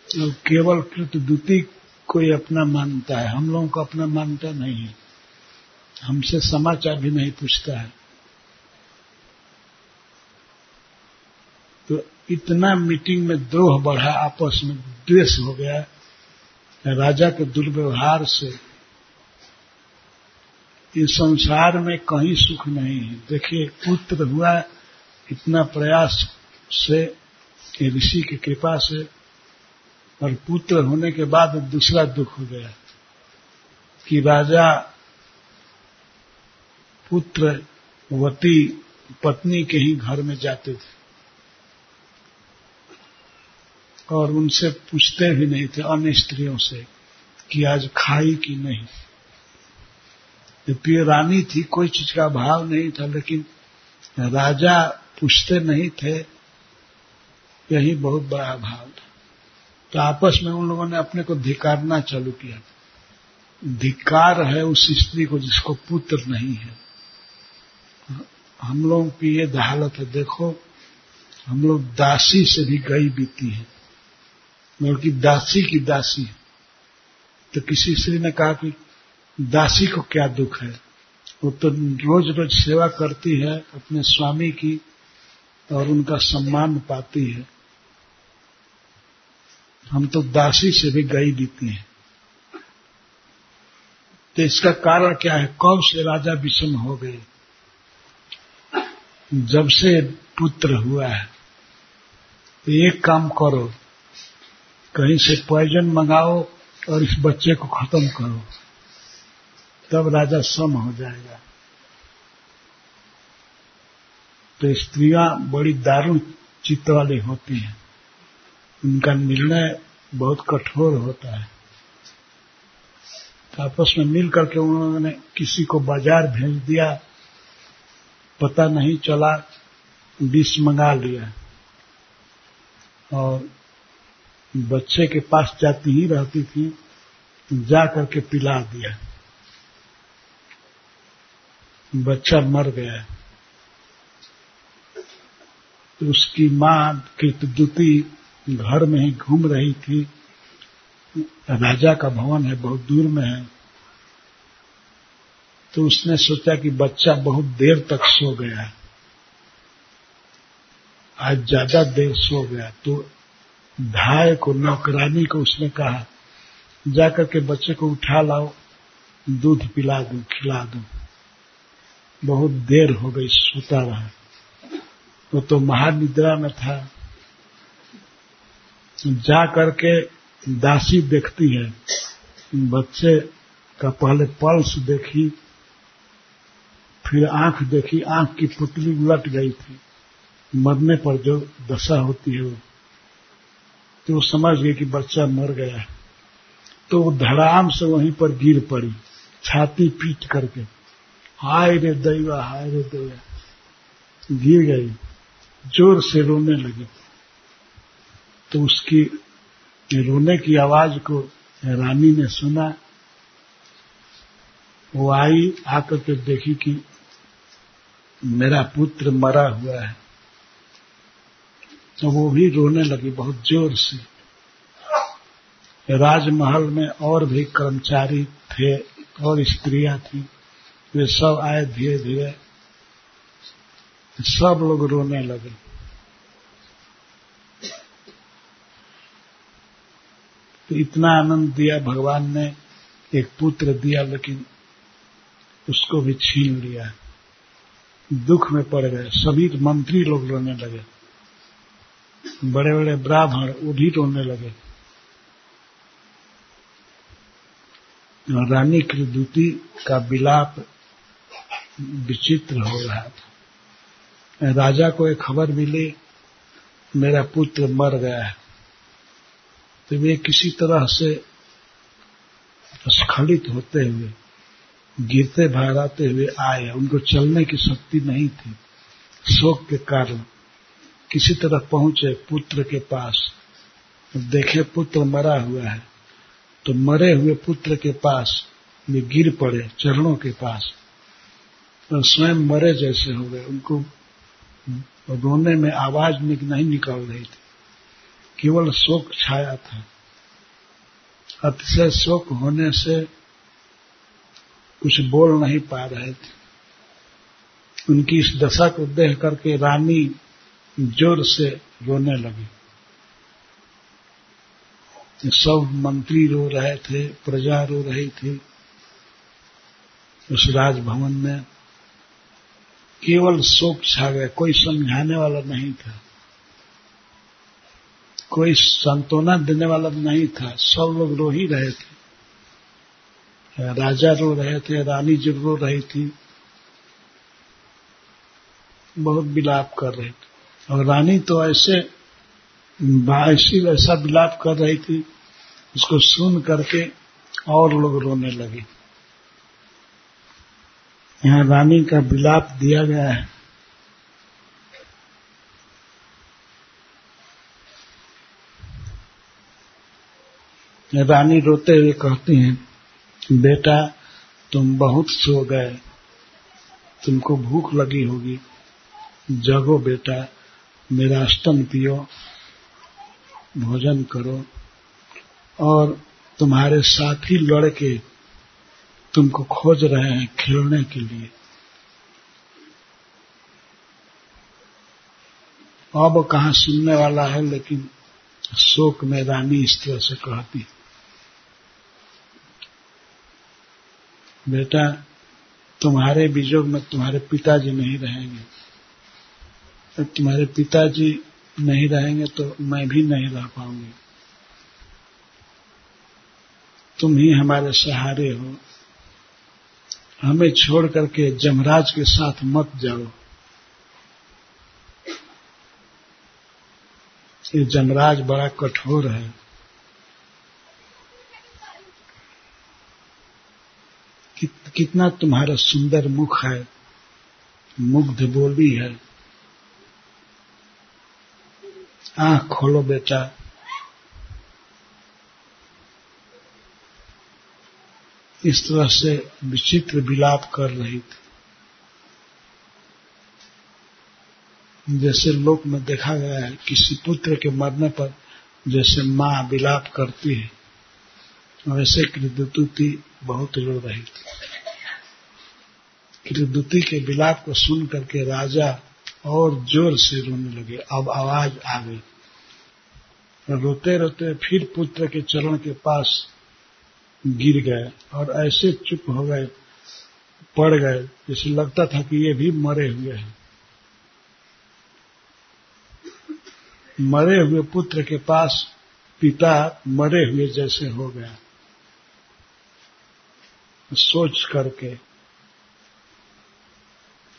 तो केवल कृतदूती कोई अपना मानता है। हम लोगों को अपना मानता नहीं है। हमसे समाचार भी नहीं पूछता है तो इतना मीटिंग में द्रोह बढ़ा, आपस में द्वेष हो गया, राजा के दुर्व्यवहार से। इस संसार में कहीं सुख नहीं है। देखिए, पुत्र हुआ, इतना प्रयास से ऋषि की कृपा से, और पुत्र होने के बाद दूसरा दुख हो गया, कि राजा पुत्र, वती, पत्नी के ही घर में जाते थे। और उनसे पूछते भी नहीं थे अन्य स्त्रियों से कि आज खाई कि नहीं। जबकि रानी थी, कोई चीज़ का भाव नहीं था, लेकिन राजा पूछते नहीं थे, यही बहुत बड़ा भाव था। तो आपस में उन लोगों ने अपने को धिकारना चालू किया। धिकार है उस स्त्री को जिसको पुत्र नहीं है। हम लोगों की ये हालत है, देखो, हम लोग दासी से भी गई बीती है। बल्कि दासी की दासी तो किसी स्त्री ने कहा कि दासी को क्या दुख है? वो तो रोज रोज सेवा करती है अपने स्वामी की और उनका सम्मान पाती है। हम तो दासी से भी गई बीती हैं। तो इसका कारण क्या है? कौन से राजा विषम हो गए? जब से पुत्र हुआ है तो एक काम करो कहीं से पॉइजन मंगाओ और इस बच्चे को खत्म करो, तब राजा सम हो जाएगा। तो स्त्रियाँ बड़ी दारुण चित्त वाली होती हैं। उनका निर्णय बहुत कठोर होता है। तो आपस में मिल करके उन्होंने किसी को बाज़ार भेज दिया, पता नहीं चला विष मंगा लिया। और बच्चे के पास जाती ही रहती थी जा करके पिला दिया। बच्चा मर गया। तो उसकी माँ कृतदूती घर में ही घूम रही थी। राजा का भवन है, बहुत दूर में है। तो उसने सोचा कि बच्चा बहुत देर तक सो गया। आज ज़्यादा देर सो गया तो धाय को, नौकरानी को उसने कहा, जाकर के बच्चे को उठा लाओ, दूध पिला दो, खिला दो। बहुत देर हो गई, सोता रहा। वो तो महानिद्रा में था। जा करके दासी देखती है। बच्चे का पहले पल्स देखी, फिर आँख देखी, आँख की पुतली उलट गई थी। मरने पर जो दशा होती है वो तो वो समझ गई कि बच्चा मर गया है। तो वो धड़ाम से वहीं पर गिर पड़ी, छाती पीट करके। हाय रे दैवा, हाय रे दैवा। गिर गई, ज़ोर से रोने लगी। तो उसकी, रोने की आवाज़ को रानी ने सुना। वो आई, आकर के देखी कि मेरा पुत्र मरा हुआ है। तो वो भी रोने लगी बहुत ज़ोर से। राजमहल में और भी कर्मचारी थे और स्त्रियाँ थी। वे सब आए धीरे धीरे सब लोग रोने लगे। तो इतना आनंद दिया भगवान ने, एक पुत्र दिया, लेकिन उसको भी छीन लिया। दुख में पड़ गए। सभी मंत्री लोग रोने लगे। बड़े बड़े ब्राह्मण वो भी रोने लगे रानी कृदूती का विलाप विचित्र हो रहा था। राजा को एक खबर मिली, मेरा पुत्र मर गया है। तो वे किसी तरह से स्खलित होते हुए गिरते भागाते हुए आए। उनको चलने की शक्ति नहीं थी, शोक के कारण। किसी तरह पहुँचे पुत्र के पास, देखे पुत्र मरा हुआ है तो मरे हुए पुत्र के पास वे गिर पड़े चरणों के पास और स्वयं मरे जैसे हो गए। उनको रोने में आवाज़ नहीं निकल रही थी। केवल शोक छाया था। अतिशय शोक होने से कुछ बोल नहीं पा रहे थे। उनकी इस दशा को देख करके रानी ज़ोर से रोने लगी। सब मंत्री रो रहे थे, प्रजा रो रही थी। उस राजभवन में केवल शोक छा गया, कोई समझाने वाला नहीं था। कोई सांत्वना देने वाला नहीं था, सब लोग रो ही रहे थे। राजा रो रहे थे, रानी जी रो रही थी, बहुत विलाप कर रहे थे। और रानी तो ऐसे ऐसी वैसा विलाप कर रही थी, उसको सुन करके और लोग रोने लगे। यहाँ रानी का विलाप दिया गया है। रानी रोते हुए कहती हैं, बेटा, तुम बहुत सो गए। तुमको भूख लगी होगी। जगो बेटा। मेरा स्तन पियो, भोजन करो, और तुम्हारे साथी लड़के तुमको खोज रहे हैं खेलने के लिए। अब कहा सुनने वाला है, लेकिन शोक में रानी इस तरह से कहती बेटा, तुम्हारे बीजोग में तुम्हारे पिताजी नहीं रहेंगे। तुम्हारे पिताजी नहीं रहेंगे तो मैं भी नहीं रह पाऊँगी। तुम ही हमारे सहारे हो। हमें छोड़ करके जमराज के साथ मत जाओ। ये जमराज बड़ा कठोर है। कितना तुम्हारा सुंदर मुख है, मुग्ध बोली है। आँख खोलो बेटा। इस तरह से विचित्र विलाप कर रही थी। जैसे लोक में देखा गया है, किसी पुत्र के मरने पर जैसे माँ विलाप करती है, वैसे कृदुति बहुत रो रही थी। कृदुति के विलाप को सुन करके राजा और ज़ोर से रोने लगे। अब आवाज़ आ गई। रोते रोते फिर पुत्र के चरण के पास गिर गए और ऐसे चुप हो गए, पड़ गए, जैसे लगता था कि ये भी मरे हुए हैं। मरे हुए पुत्र के पास पिता मरे हुए जैसे हो गया। सोच करके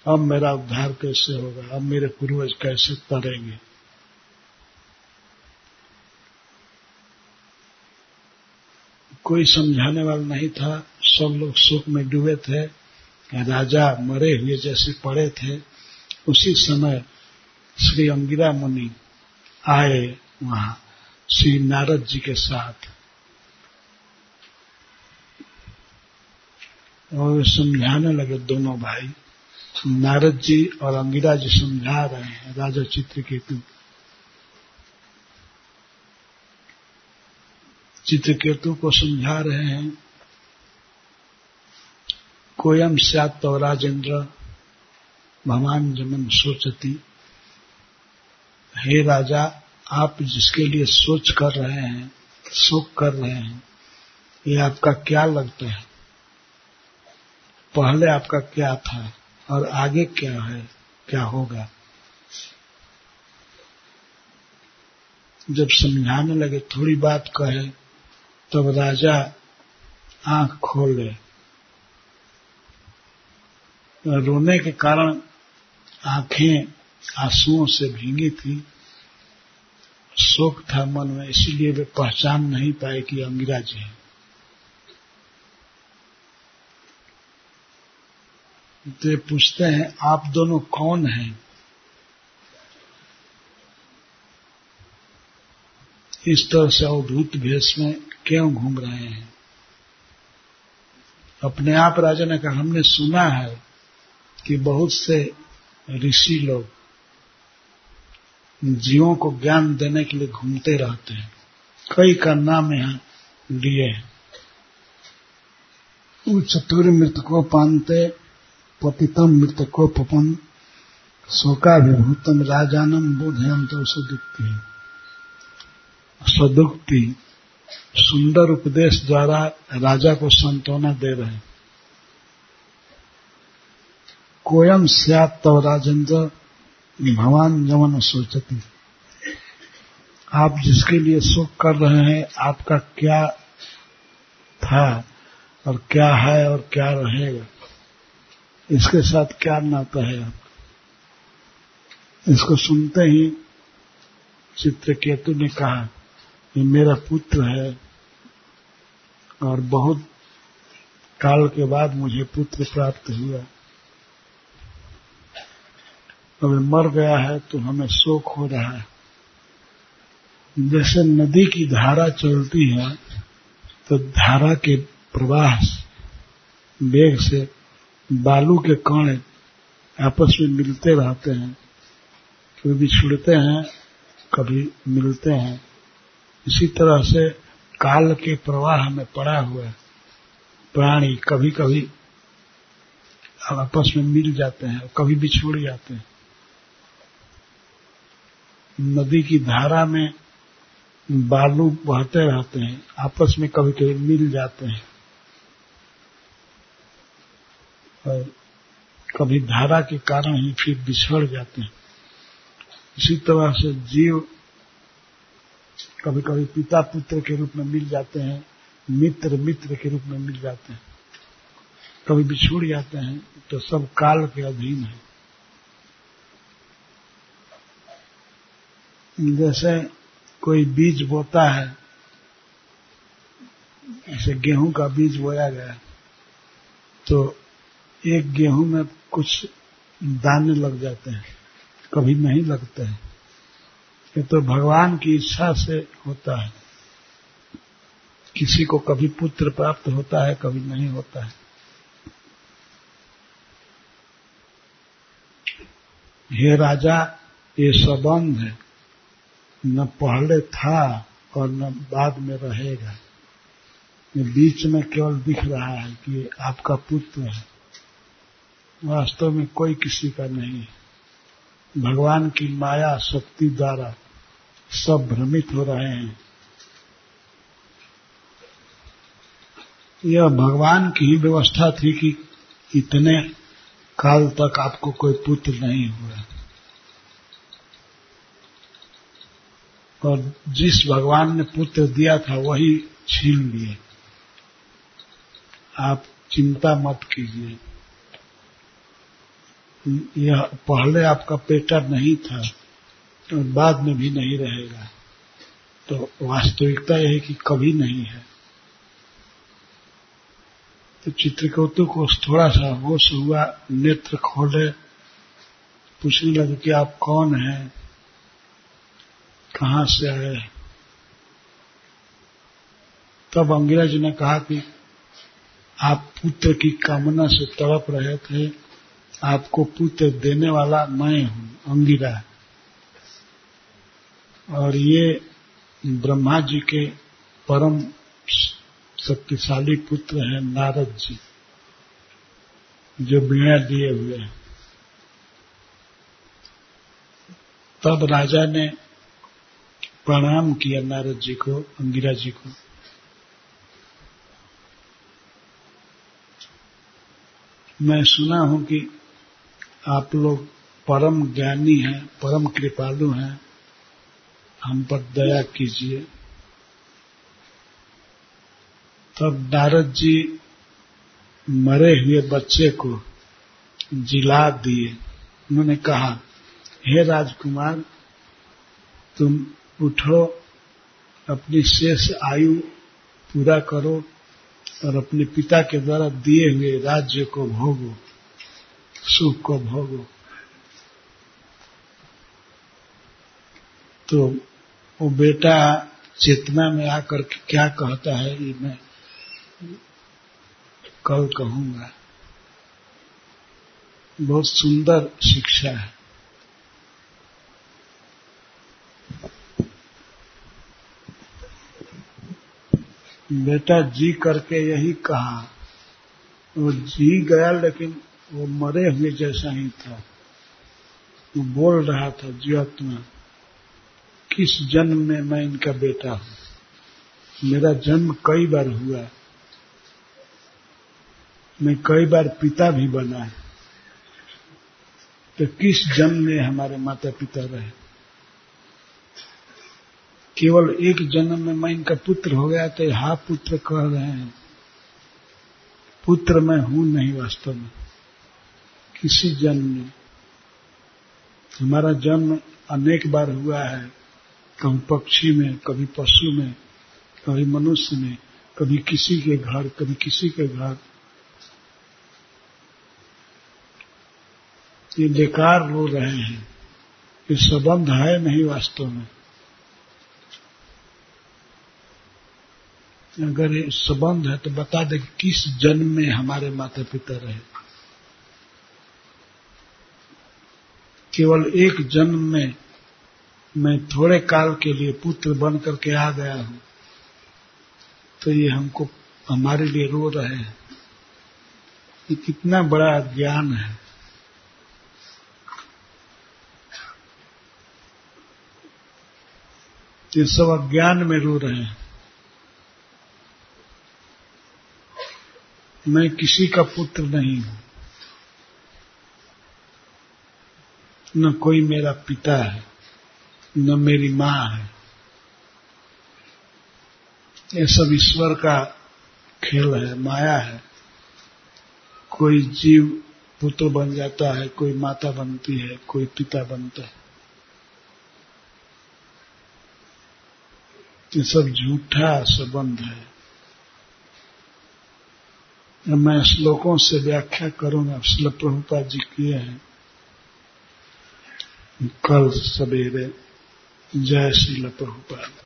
अब मेरा उद्धार कैसे होगा? अब मेरे पूर्वज कैसे तरेंगे? कोई समझाने वाला नहीं था। सब लोग शोक में डूबे थे। राजा मरे हुए जैसे पड़े थे। उसी समय श्री अंगिरा मुनि आए वहाँ, श्री नारद जी के साथ। और समझाने लगे दोनों भाई नारद जी और अंगिरा जी समझा रहे हैं राजा चित्रकेतु चित्रकेतु को समझा रहे हैं। कोयम सत तो राजेंद्र भगवान जमन सोचती। हे राजा, आप जिसके लिए सोच कर रहे हैं, शोक कर रहे हैं, ये आपका क्या लगता है? पहले आपका क्या था? और आगे क्या है, क्या होगा? जब समझाने लगे, थोड़ी बात कहे, तब तो राजा आँख खोले रोने के कारण आँखें आंसुओं से भींगी थी। शोक था मन में, इसीलिए वे पहचान नहीं पाए कि अंगिरा जी है। तो पूछते हैं, आप दोनों कौन हैं? इस तरह से अवधूत भेष में क्यों घूम रहे हैं? अपने आप राजा ने कहा, हमने सुना है कि बहुत से ऋषि लोग जीवों को ज्ञान देने के लिए घूमते रहते हैं। कई का नाम यहाँ लिए हैं। चतुर मृतको पानते पतितम मृतको पपन शोकाभिभूतम राजानम बोधयम तो सदुक्ति। सदुक्ति सुंदर उपदेश द्वारा राजा को संतोना दे रहे कोयम स्यात तव राजेंद्र भगवान जमन सोचती। आप जिसके लिए शोक कर रहे हैं, आपका क्या था और क्या है और क्या रहेगा? इसके साथ क्या नाता है आपका? इसको सुनते ही चित्रकेतु ने कहा, ये मेरा पुत्र है और बहुत काल के बाद मुझे पुत्र प्राप्त हुआ। अब मर गया है तो हमें शोक हो रहा है। जैसे नदी की धारा चलती है तो धारा के प्रवाह वेग से बालू के कण आपस में मिलते रहते हैं कभी बिछुड़ते हैं, कभी मिलते हैं। इसी तरह से काल के प्रवाह में पड़ा हुआ प्राणी कभी कभी आपस में मिल जाते हैं, कभी बिछुड़ जाते हैं। नदी की धारा में बालू बहते रहते हैं, आपस में कभी कभी मिल जाते हैं और कभी धारा के कारण ही फिर बिछड़ जाते हैं। इसी तरह से जीव कभी कभी पिता पुत्र के रूप में मिल जाते हैं मित्र मित्र के रूप में मिल जाते हैं। कभी बिछुड़ जाते हैं तो सब काल के अधीन है। जैसे कोई बीज बोता है जैसे गेहूँ का बीज बोया गया तो एक गेहूँ में कुछ दाने लग जाते हैं, कभी नहीं लगते हैं। ये तो भगवान की इच्छा से होता है। किसी को कभी पुत्र प्राप्त होता है, कभी नहीं होता है। हे राजा, ये संबंध है। न पहले था और न बाद में रहेगा। ये बीच में केवल दिख रहा है कि आपका पुत्र है। वास्तव में कोई किसी का नहीं। भगवान की माया, शक्ति द्वारा सब भ्रमित हो रहे हैं। यह भगवान की ही व्यवस्था थी कि इतने काल तक आपको कोई पुत्र नहीं हुआ। और जिस भगवान ने पुत्र दिया था, वही छीन लिए। आप चिंता मत कीजिए। यह पहले आपका पेटर नहीं था और बाद में भी नहीं रहेगा। तो वास्तविकता यह है कि कभी नहीं है। तो चित्रकौतु को थोड़ा सा होश हुआ, नेत्र खोले, पूछने लगे कि आप कौन हैं? कहाँ से आए? तब अंग्रेज़ ने कहा कि आप पुत्र की कामना से तड़प रहे थे। आपको पुत्र देने वाला मैं हूँ, अंगिरा और ये ब्रह्मा जी के परम शक्तिशाली पुत्र हैं नारद जी, जो बीणा दिए हुए हैं। तब राजा ने प्रणाम किया नारद जी को, अंगिरा जी को। मैं सुना हूँ कि आप लोग परम ज्ञानी हैं, परम कृपालु हैं, हम पर दया कीजिए। तब नारद जी मरे हुए बच्चे को जिला दिए। उन्होंने कहा, हे राजकुमार, तुम उठो, अपनी शेष आयु पूरा करो और अपने पिता के द्वारा दिए हुए राज्य को भोगो। सुख को भोगो। तो वो बेटा चेतना में आकर के क्या कहता है, ये मैं कल कहूँगा। बहुत सुंदर शिक्षा है। बेटा जी करके यही कहा। वो जी गया लेकिन वो मरे हुए जैसा ही था। वो बोल रहा था, जीवात्मा, किस जन्म में मैं इनका बेटा हूँ? मेरा जन्म कई बार हुआ मैं कई बार पिता भी बना है। तो किस जन्म में हमारे माता पिता रहे? केवल एक जन्म में मैं इनका पुत्र हो गया तो हा पुत्र कह रहे हैं। पुत्र मैं हूँ नहीं वास्तव में। किसी जन्म में। हमारा जन्म अनेक बार हुआ है। कभी पक्षी में, कभी पशु में, कभी मनुष्य में, कभी किसी के घर, कभी किसी के घर। ये बेकार रो रहे हैं। ये संबंध है नहीं वास्तव में। अगर ये संबंध है तो बता दे किस जन्म में हमारे माता पिता रहे। केवल एक जन्म में मैं थोड़े काल के लिए पुत्र बन करके आ गया हूँ। तो ये हमको, हमारे लिए रो रहे हैं। ये कितना बड़ा ज्ञान है। ये सब अज्ञान में रो रहे हैं। मैं किसी का पुत्र नहीं हूँ। न कोई मेरा पिता है, न मेरी माँ है। ये सब ईश्वर का खेल है, माया है। कोई जीव पुत्र बन जाता है, कोई माता बनती है, कोई पिता बनता है। ये सब झूठा संबंध है। मैं श्लोकों से व्याख्या करूँगा श्लोक प्रभुपा जी किए हैं। कल सवेरे जय श्रील प्रभुपाद